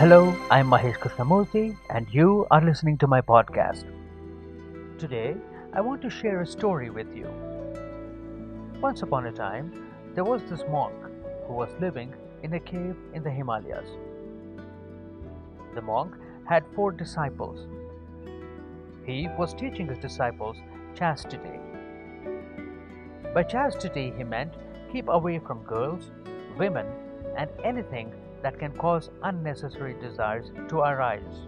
Hello, I'm Mahesh Krishnamurthy, and you are listening to my podcast. Today, I want to share a story with you. Once upon a time, there was this monk who was living in a cave in the Himalayas. The monk had four disciples. He was teaching his disciples chastity. By chastity, he meant keep away from girls, women, and anything that can cause unnecessary desires to arise.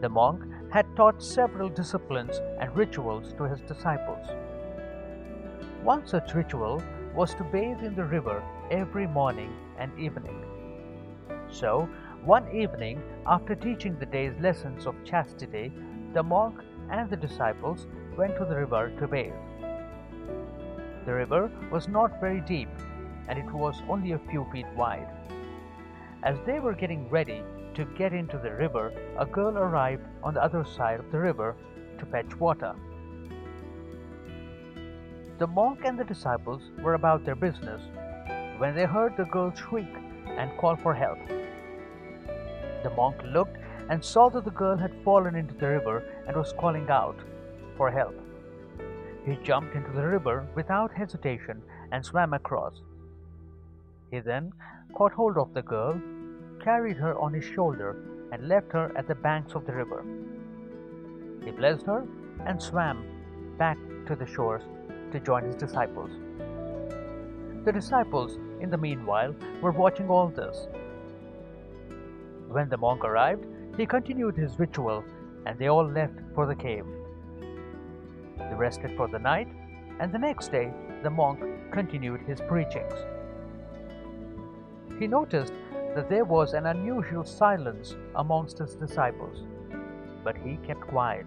The monk had taught several disciplines and rituals to his disciples. One such ritual was to bathe in the river every morning and evening. So, one evening, after teaching the day's lessons of chastity, the monk and the disciples went to the river to bathe. The river was not very deep and it was only a few feet wide. As they were getting ready to get into the river, a girl arrived on the other side of the river to fetch water. The monk and the disciples were about their business when they heard the girl shriek and call for help. The monk looked and saw that the girl had fallen into the river and was calling out for help. He jumped into the river without hesitation and swam across. He then caught hold of the girl, carried her on his shoulder, and left her at the banks of the river. He blessed her and swam back to the shores to join his disciples. The disciples, in the meanwhile, were watching all this. When the monk arrived, he continued his ritual, and they all left for the cave. They rested for the night, and the next day the monk continued his preachings. He noticed that there was an unusual silence amongst his disciples, but he kept quiet.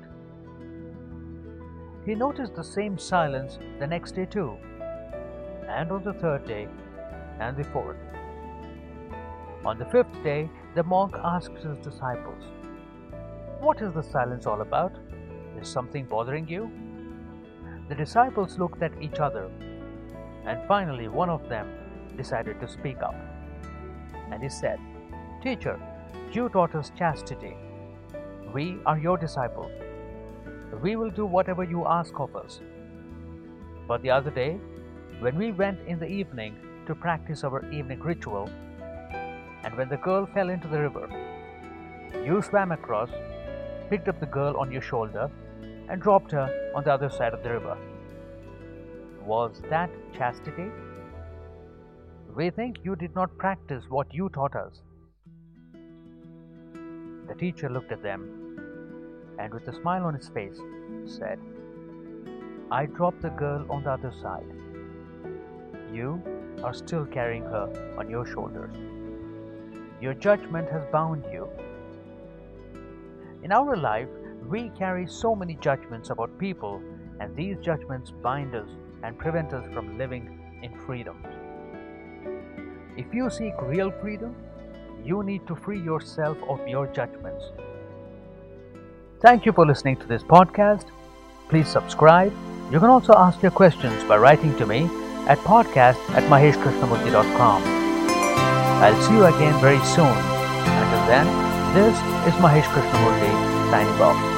He noticed the same silence the next day too, and on the third day, and the fourth. On the fifth day, the monk asked his disciples, What is the silence all about? Is something bothering you? The disciples looked at each other, and finally one of them decided to speak up. And he said, Teacher, you taught us chastity. We are your disciples. We will do whatever you ask of us. But the other day, when we went in the evening to practice our evening ritual, and when the girl fell into the river, you swam across, picked up the girl on your shoulder, and dropped her on the other side of the river. Was that chastity? We think you did not practice what you taught us. The teacher looked at them and, with a smile on his face, said, I dropped the girl on the other side. You are still carrying her on your shoulders. Your judgment has bound you. In our life, we carry so many judgments about people, and these judgments bind us and prevent us from living in freedom. If you seek real freedom, you need to free yourself of your judgments. Thank you for listening to this podcast. Please subscribe. You can also ask your questions by writing to me at podcast at maheshkrishnamurthy.com. I'll see you again very soon. Until then, this is Mahesh Krishnamurthy signing off.